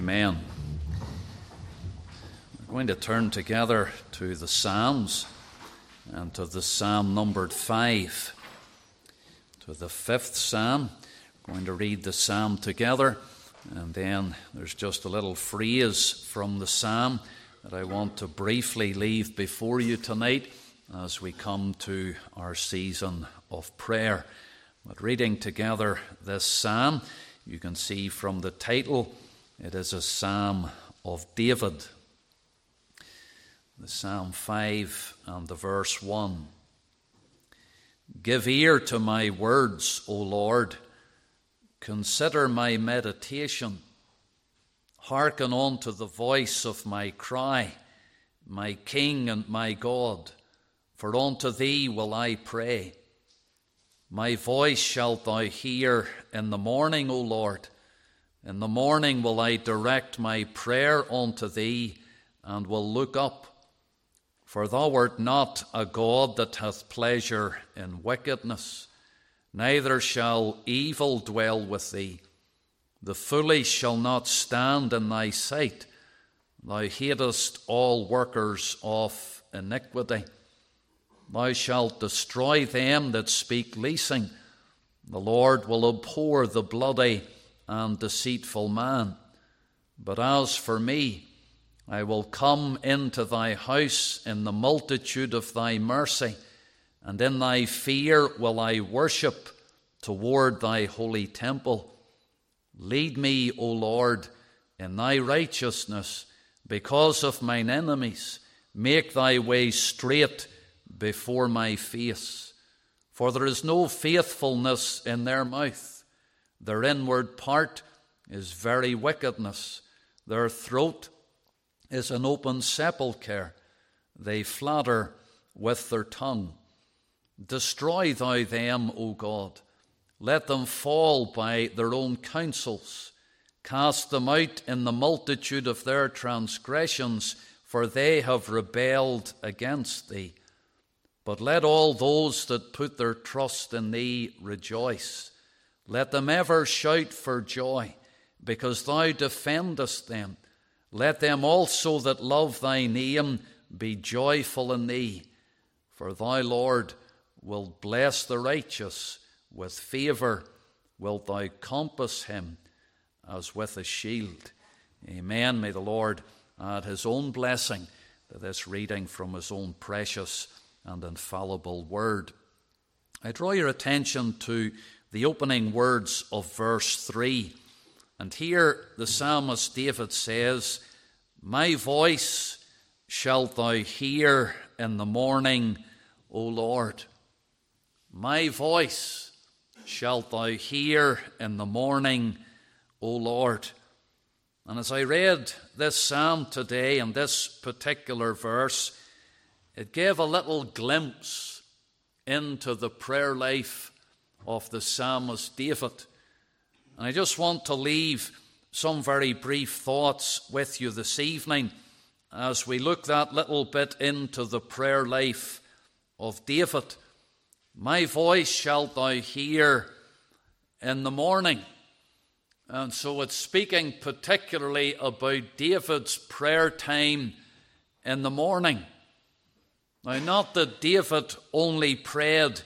Amen. We're going to turn together to the Psalms and to the Psalm numbered five. To the fifth Psalm. We're going to read the Psalm together, and then there's just a little phrase from the Psalm that I want to briefly leave before you tonight as we come to our season of prayer. But reading together this Psalm, you can see from the title, it is a Psalm of David. The Psalm 5 and the verse 1. Give ear to my words, O Lord. Consider my meditation. Hearken unto the voice of my cry, my King and my God, for unto thee will I pray. My voice shalt thou hear in the morning, O Lord. In the morning will I direct my prayer unto thee, and will look up. For thou art not a God that hath pleasure in wickedness, neither shall evil dwell with thee. The foolish shall not stand in thy sight. Thou hatest all workers of iniquity. Thou shalt destroy them that speak leasing. The Lord will abhor the bloody and deceitful man. But as for me, I will come into thy house in the multitude of thy mercy, and in thy fear will I worship toward thy holy temple. Lead me, O Lord, in thy righteousness because of mine enemies. Make thy way straight before my face. For there is no faithfulness in their mouth. Their inward part is very wickedness. Their throat is an open sepulchre. They flatter with their tongue. Destroy thou them, O God. Let them fall by their own counsels. Cast them out in the multitude of their transgressions, for they have rebelled against thee. But let all those that put their trust in thee rejoice. Let them ever shout for joy, because thou defendest them. Let them also that love thy name be joyful in thee. For thy Lord, will bless the righteous with favour, wilt thou compass him as with a shield. Amen. May the Lord add his own blessing to this reading from his own precious and infallible word. I draw your attention to the opening words of verse 3. And here the psalmist David says, My voice shalt thou hear in the morning, O Lord. My voice shalt thou hear in the morning, O Lord. And as I read this psalm today and this particular verse, it gave a little glimpse into the prayer life of the psalmist David. And I just want to leave some very brief thoughts with you this evening as we look that little bit into the prayer life of David. My voice shalt thou hear in the morning. And so it's speaking particularly about David's prayer time in the morning. Now, not that David only prayed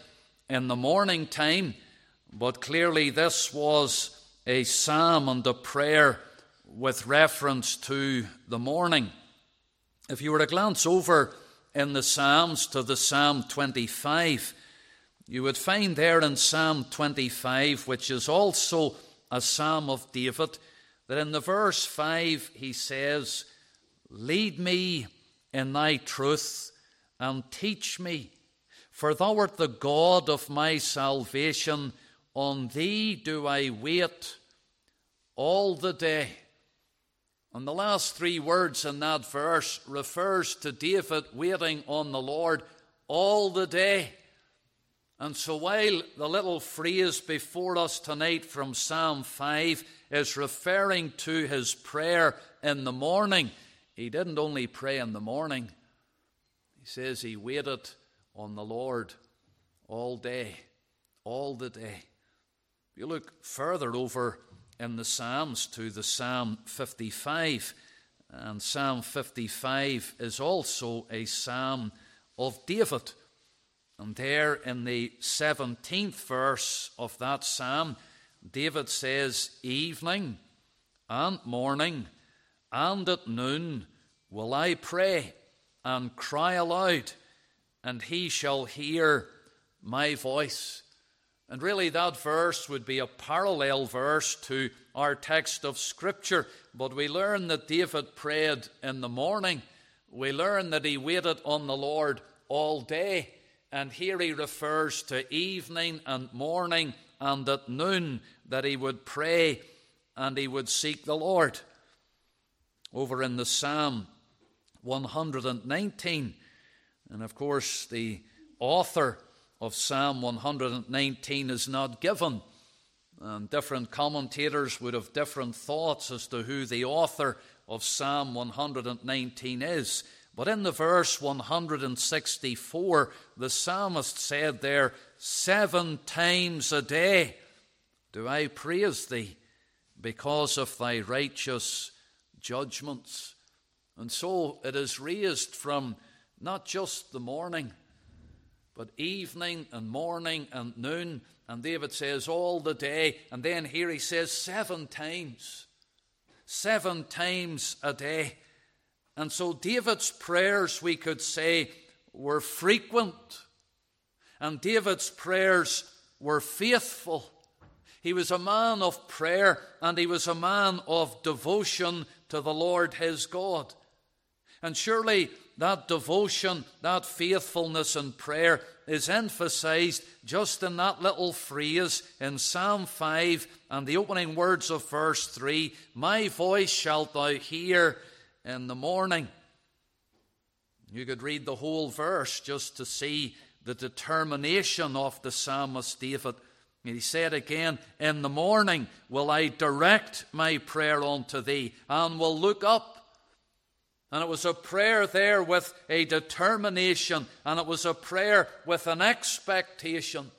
in the morning time, but clearly this was a psalm and a prayer with reference to the morning. If you were to glance over in the Psalms to the Psalm 25, you would find there in Psalm 25, which is also a psalm of David, that in the verse 5 he says, Lead me in thy truth and teach me for thou art the God of my salvation. On thee do I wait all the day. And the last three words in that verse refers to David waiting on the Lord all the day. And so while the little phrase before us tonight from Psalm 5 is referring to his prayer in the morning, he didn't only pray in the morning. He says he waited on the Lord all day, all the day. You look further over in the Psalms to the Psalm 55. And Psalm 55 is also a psalm of David. And there in the 17th verse of that psalm, David says, Evening and morning and at noon will I pray and cry aloud, and he shall hear my voice. And really, that verse would be a parallel verse to our text of Scripture. But we learn that David prayed in the morning. We learn that he waited on the Lord all day. And here he refers to evening and morning and at noon that he would pray and he would seek the Lord. Over in the Psalm 119, and of course, the author of Psalm 119 is not given. And different commentators would have different thoughts as to who the author of Psalm 119 is. But in the verse 164, the psalmist said there, Seven times a day do I praise thee because of thy righteous judgments. And so it is raised from not just the morning, but evening and morning and noon. And David says all the day. And then here he says seven times. Seven times a day. And so David's prayers, we could say, were frequent. And David's prayers were faithful. He was a man of prayer and he was a man of devotion to the Lord his God. And surely that devotion, that faithfulness and prayer is emphasized just in that little phrase in Psalm 5 and the opening words of verse 3 My voice shalt thou hear in the morning. You could read the whole verse just to see the determination of the psalmist David. He said again, In the morning will I direct my prayer unto thee, and will look up and it was a prayer there with a determination, and it was a prayer with an expectation.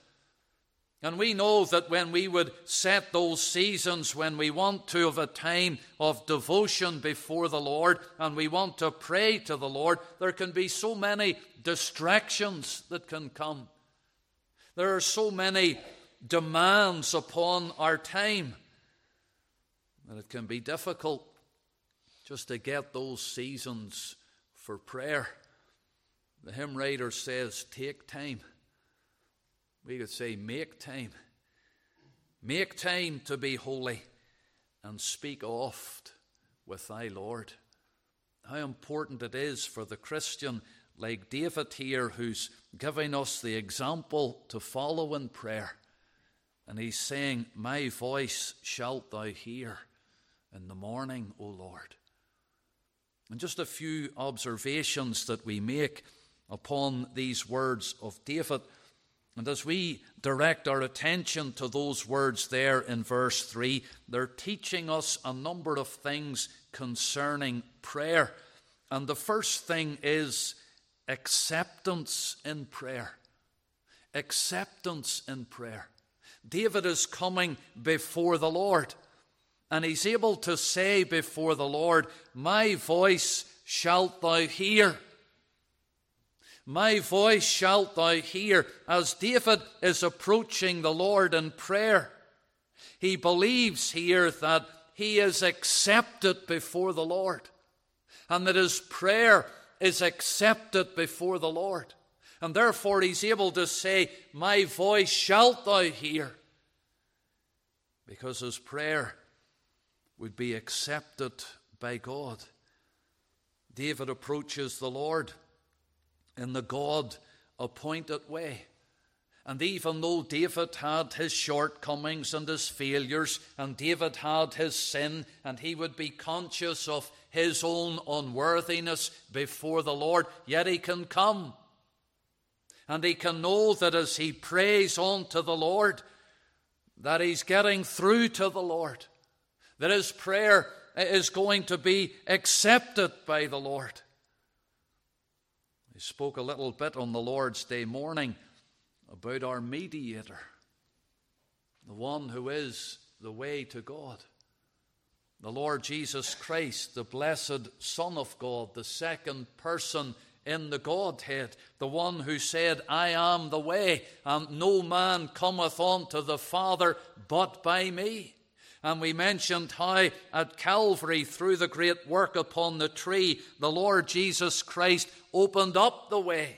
And we know that when we would set those seasons when we want to have a time of devotion before the Lord and we want to pray to the Lord, there can be so many distractions that can come. There are so many demands upon our time that it can be difficult just to get those seasons for prayer. The hymn writer says, Take time. We could say, Make time. Make time to be holy and speak oft with thy Lord. How important it is for the Christian like David here, who's giving us the example to follow in prayer. And he's saying, My voice shalt thou hear in the morning, O Lord. And just a few observations that we make upon these words of David. And as we direct our attention to those words there in verse 3, they're teaching us a number of things concerning prayer. And the first thing is acceptance in prayer. Acceptance in prayer. David is coming before the Lord. And he's able to say before the Lord, My voice shalt thou hear. My voice shalt thou hear. As David is approaching the Lord in prayer, he believes here that he is accepted before the Lord and that his prayer is accepted before the Lord. And therefore he's able to say, My voice shalt thou hear. Because his prayer would be accepted by God. David approaches the Lord in the God appointed way. And even though David had his shortcomings and his failures, and David had his sin, and he would be conscious of his own unworthiness before the Lord, yet he can come. And he can know that as he prays on to the Lord, that he's getting through to the Lord that his prayer is going to be accepted by the Lord. I spoke a little bit on the Lord's Day morning about our mediator, the one who is the way to God. The Lord Jesus Christ, the blessed Son of God, the second person in the Godhead, the one who said, I am the way, and no man cometh unto the Father but by me. And we mentioned how at Calvary, through the great work upon the tree, the Lord Jesus Christ opened up the way.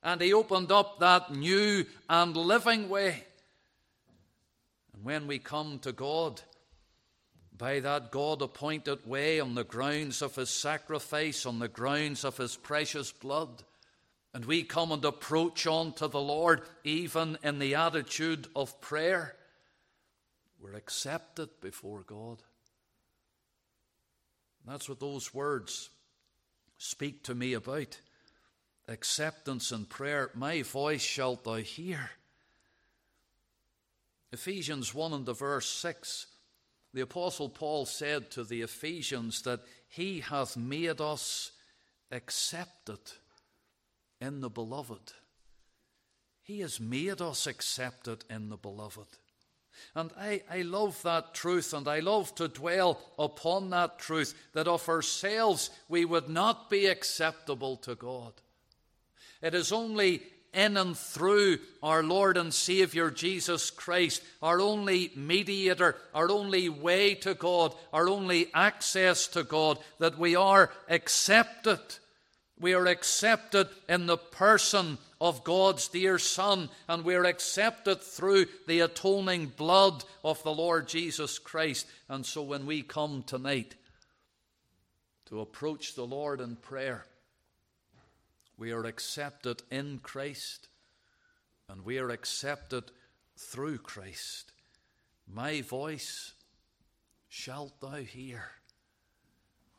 And he opened up that new and living way. And when we come to God, by that God appointed way on the grounds of his sacrifice, on the grounds of his precious blood. And we come and approach unto the Lord even in the attitude of prayer we're accepted before God. That's what those words speak to me about. Acceptance and prayer. My voice shalt thou hear. Ephesians 1 and the verse 6, the Apostle Paul said to the Ephesians that he hath made us accepted in the beloved. He has made us accepted in the beloved. And I, I love that truth, and I love to dwell upon that truth that of ourselves we would not be acceptable to God. It is only in and through our Lord and Saviour Jesus Christ, our only mediator, our only way to God, our only access to God, that we are accepted. We are accepted in the person of God's dear Son, and we're accepted through the atoning blood of the Lord Jesus Christ. And so when we come tonight to approach the Lord in prayer, we are accepted in Christ, and we are accepted through Christ. My voice shalt thou hear.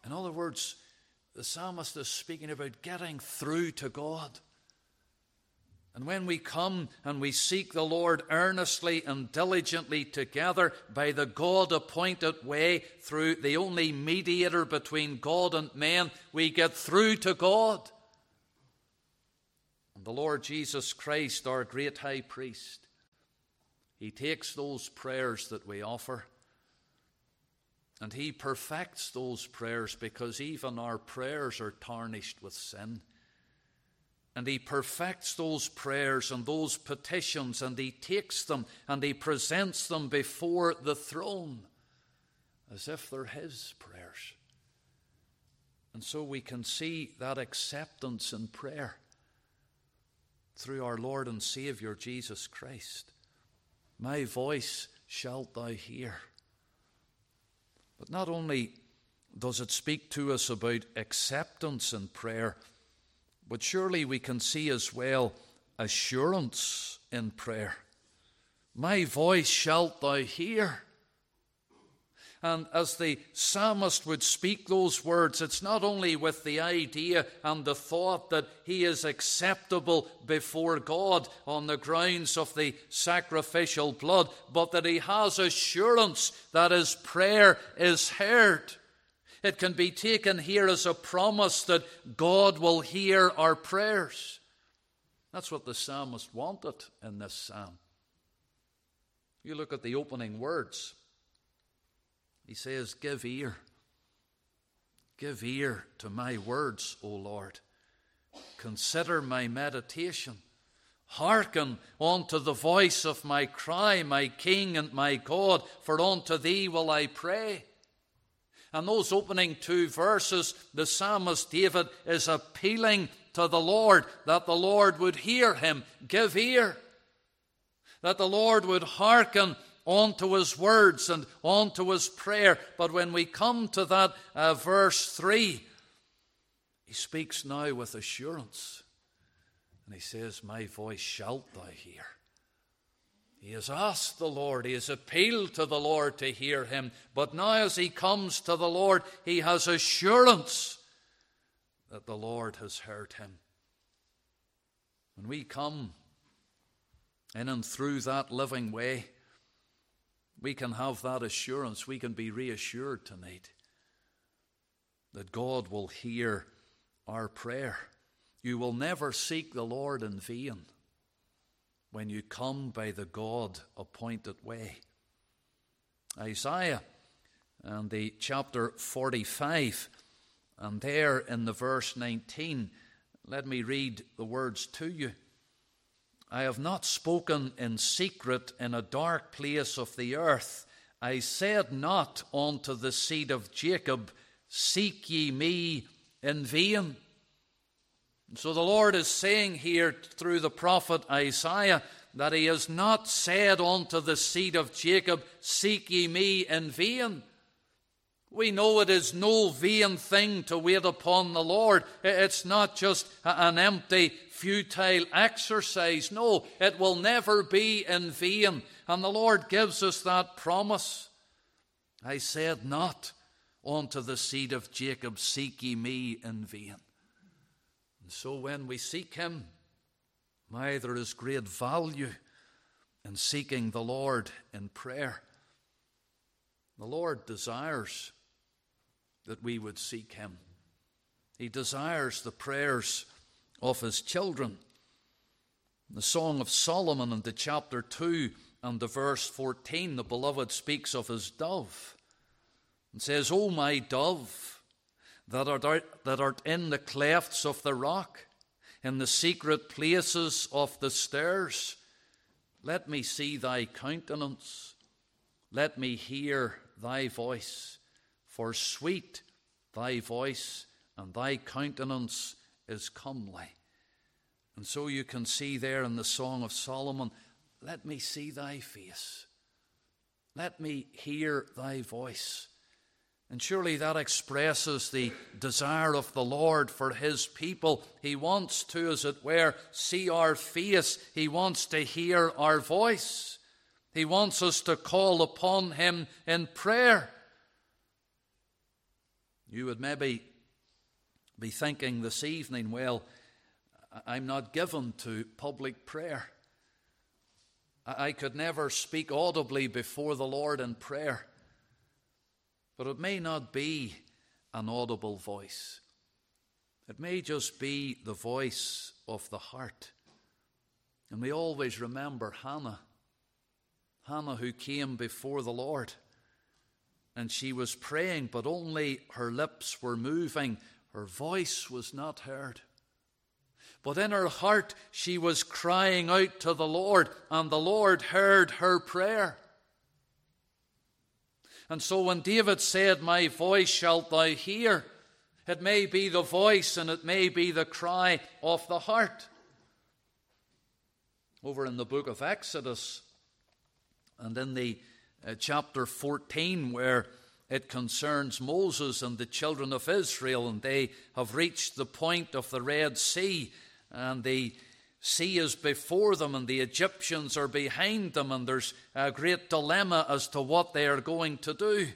In other words, the psalmist is speaking about getting through to God. And when we come and we seek the Lord earnestly and diligently together by the God appointed way through the only mediator between God and man, we get through to God. And the Lord Jesus Christ, our great high priest, he takes those prayers that we offer and he perfects those prayers because even our prayers are tarnished with sin. And he perfects those prayers and those petitions, and he takes them and he presents them before the throne as if they're his prayers. And so we can see that acceptance in prayer through our Lord and Saviour Jesus Christ. My voice shalt thou hear. But not only does it speak to us about acceptance in prayer, but surely we can see as well assurance in prayer. My voice shalt thou hear. And as the psalmist would speak those words, it's not only with the idea and the thought that he is acceptable before God on the grounds of the sacrificial blood, but that he has assurance that his prayer is heard. It can be taken here as a promise that God will hear our prayers. That's what the psalmist wanted in this psalm. You look at the opening words. He says, Give ear. Give ear to my words, O Lord. Consider my meditation. Hearken unto the voice of my cry, my King and my God, for unto thee will I pray. And those opening two verses, the psalmist David is appealing to the Lord that the Lord would hear him, give ear, that the Lord would hearken onto his words and onto his prayer. But when we come to that uh, verse 3, he speaks now with assurance. And he says, My voice shalt thou hear. He has asked the Lord, he has appealed to the Lord to hear him, but now as he comes to the Lord, he has assurance that the Lord has heard him. When we come in and through that living way, we can have that assurance. We can be reassured tonight that God will hear our prayer. You will never seek the Lord in vain when you come by the God appointed way. Isaiah and the chapter 45. And there in the verse 19, let me read the words to you. I have not spoken in secret in a dark place of the earth. I said not unto the seed of Jacob, Seek ye me in vain. So the Lord is saying here through the prophet Isaiah that he has not said unto the seed of Jacob, Seek ye me in vain. We know it is no vain thing to wait upon the Lord. It's not just an empty, futile exercise. No, it will never be in vain. And the Lord gives us that promise. I said not unto the seed of Jacob, Seek ye me in vain. And so when we seek him, my, there is great value in seeking the Lord in prayer. The Lord desires that we would seek Him. He desires the prayers of His children. The Song of Solomon in the chapter 2 and the verse 14, the beloved speaks of his dove and says, O my dove, that art, that art in the clefts of the rock, in the secret places of the stairs, let me see thy countenance, let me hear thy voice. For sweet thy voice and thy countenance is comely. And so you can see there in the Song of Solomon, let me see thy face. Let me hear thy voice. And surely that expresses the desire of the Lord for his people. He wants to, as it were, see our face. He wants to hear our voice. He wants us to call upon him in prayer. You would maybe be thinking this evening, well, I'm not given to public prayer. I could never speak audibly before the Lord in prayer. But it may not be an audible voice, it may just be the voice of the heart. And we always remember Hannah, Hannah who came before the Lord and she was praying, but only her lips were moving. Her voice was not heard. But in her heart, she was crying out to the Lord, and the Lord heard her prayer. And so when David said, My voice shalt thou hear, it may be the voice and it may be the cry of the heart. Over in the book of Exodus and in the uh, chapter 14, where it concerns Moses and the children of Israel, and they have reached the point of the Red Sea, and the sea is before them, and the Egyptians are behind them, and there's a great dilemma as to what they are going to do.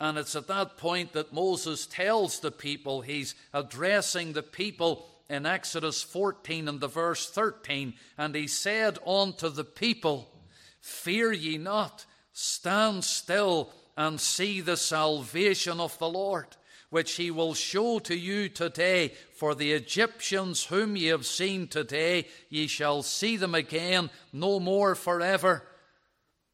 And it's at that point that Moses tells the people, he's addressing the people in Exodus 14 and the verse 13, and he said unto the people, Fear ye not, Stand still and see the salvation of the Lord, which he will show to you today. For the Egyptians whom ye have seen today, ye shall see them again no more forever.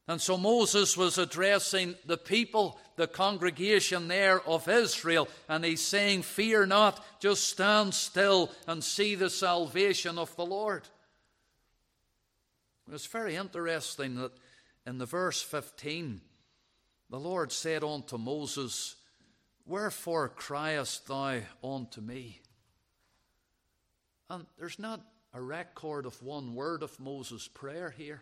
And so Moses was addressing the people, the congregation there of Israel, and he's saying, Fear not, just stand still and see the salvation of the Lord. It's very interesting that in the verse 15, the Lord said unto Moses, Wherefore criest thou unto me? And there's not a record of one word of Moses' prayer here.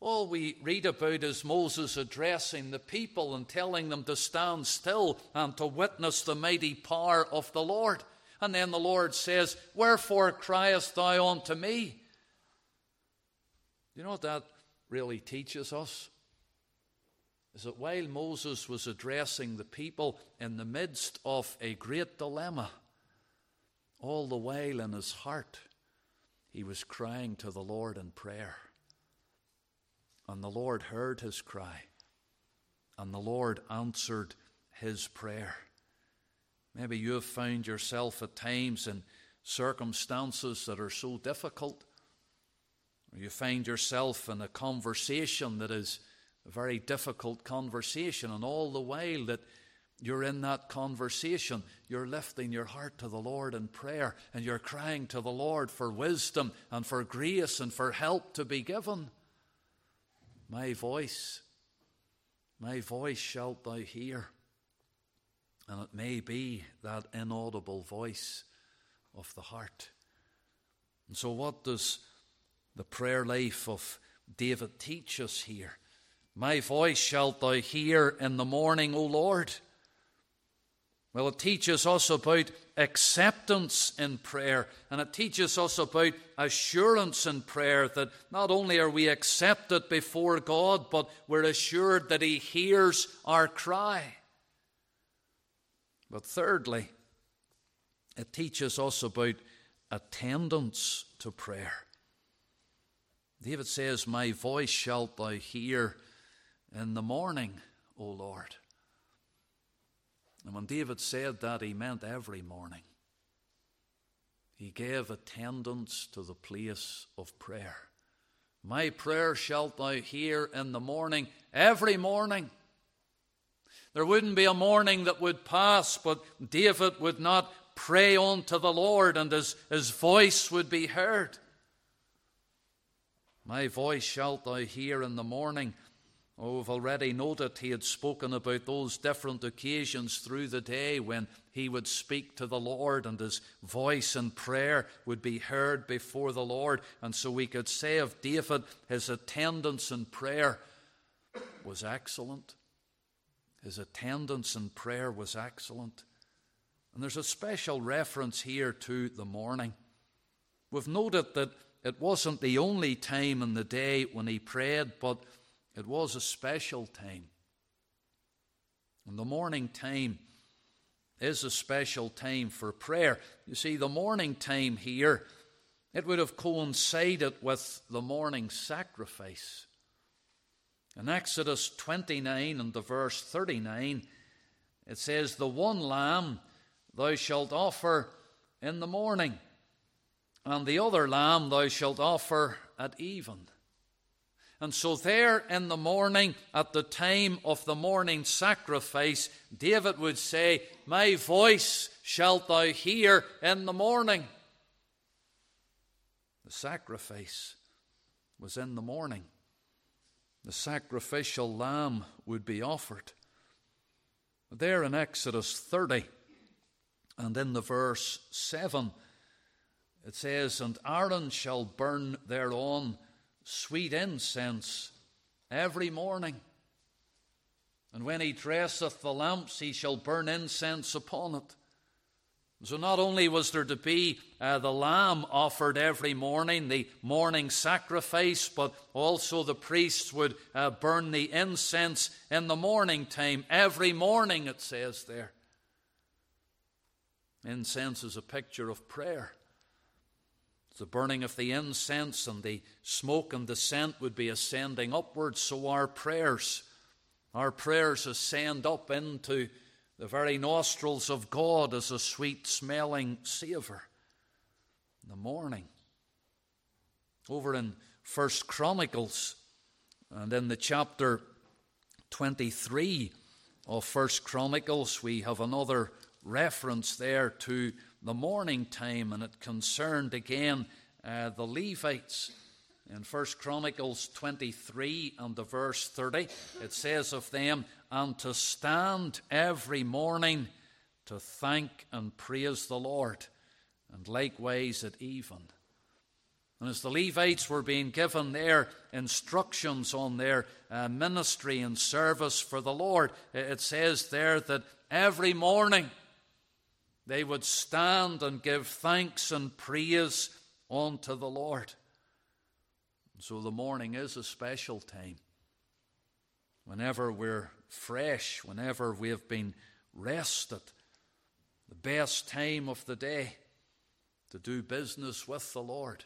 All we read about is Moses addressing the people and telling them to stand still and to witness the mighty power of the Lord. And then the Lord says, Wherefore criest thou unto me? You know what that really teaches us is that while Moses was addressing the people in the midst of a great dilemma, all the while in his heart, he was crying to the Lord in prayer. And the Lord heard his cry, and the Lord answered his prayer. Maybe you have found yourself at times in circumstances that are so difficult or you find yourself in a conversation that is a very difficult conversation, and all the while that you're in that conversation, you're lifting your heart to the Lord in prayer, and you're crying to the Lord for wisdom and for grace and for help to be given. My voice, my voice shalt thou hear. And it may be that inaudible voice of the heart. And so, what does the prayer life of David teach us here? My voice shalt thou hear in the morning, O Lord. Well, it teaches us about acceptance in prayer, and it teaches us about assurance in prayer that not only are we accepted before God, but we're assured that He hears our cry. But thirdly, it teaches us about attendance to prayer. David says, My voice shalt thou hear in the morning, O Lord. And when David said that, he meant every morning. He gave attendance to the place of prayer. My prayer shalt thou hear in the morning, every morning. There wouldn't be a morning that would pass, but David would not pray unto the Lord and his, his voice would be heard. My voice shalt thou hear in the morning. Oh, we've already noted he had spoken about those different occasions through the day when he would speak to the Lord and his voice and prayer would be heard before the Lord. And so we could say of David, his attendance in prayer was excellent. His attendance in prayer was excellent. And there's a special reference here to the morning. We've noted that it wasn't the only time in the day when he prayed, but it was a special time. And the morning time is a special time for prayer. You see, the morning time here, it would have coincided with the morning sacrifice. In Exodus 29 and the verse 39, it says, The one lamb thou shalt offer in the morning, and the other lamb thou shalt offer at even. And so, there in the morning, at the time of the morning sacrifice, David would say, My voice shalt thou hear in the morning. The sacrifice was in the morning. The sacrificial lamb would be offered. There in Exodus 30 and in the verse 7, it says, And Aaron shall burn thereon sweet incense every morning. And when he dresseth the lamps, he shall burn incense upon it. So, not only was there to be uh, the lamb offered every morning, the morning sacrifice, but also the priests would uh, burn the incense in the morning time. Every morning, it says there. Incense is a picture of prayer the burning of the incense and the smoke and the scent would be ascending upwards, so our prayers, our prayers ascend up into the very nostrils of God as a sweet smelling savour in the morning. Over in First Chronicles and in the chapter 23 of First Chronicles, we have another reference there to the morning time, and it concerned again uh, the Levites. In 1 Chronicles 23 and the verse 30, it says of them, And to stand every morning to thank and praise the Lord, and likewise at even. And as the Levites were being given their instructions on their uh, ministry and service for the Lord, it says there that every morning they would stand and give thanks and praise unto the Lord. So the morning is a special time. Whenever we're fresh, whenever we have been rested, the best time of the day to do business with the Lord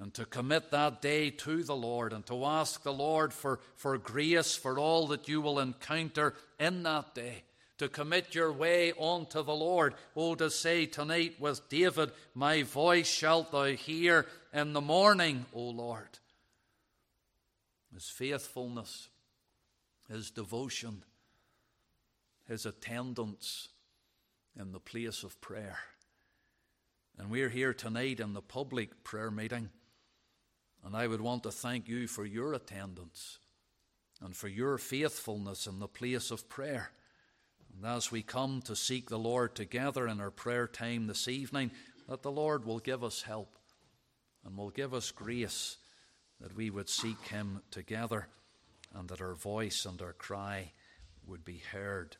and to commit that day to the Lord and to ask the Lord for, for grace for all that you will encounter in that day to commit your way unto the Lord. Oh, to say tonight with David, My voice shalt thou hear in the morning, O Lord. His faithfulness his devotion, his attendance in the place of prayer. And we're here tonight in the public prayer meeting, and I would want to thank you for your attendance and for your faithfulness in the place of prayer. And as we come to seek the Lord together in our prayer time this evening, that the Lord will give us help and will give us grace that we would seek Him together and that our voice and our cry would be heard.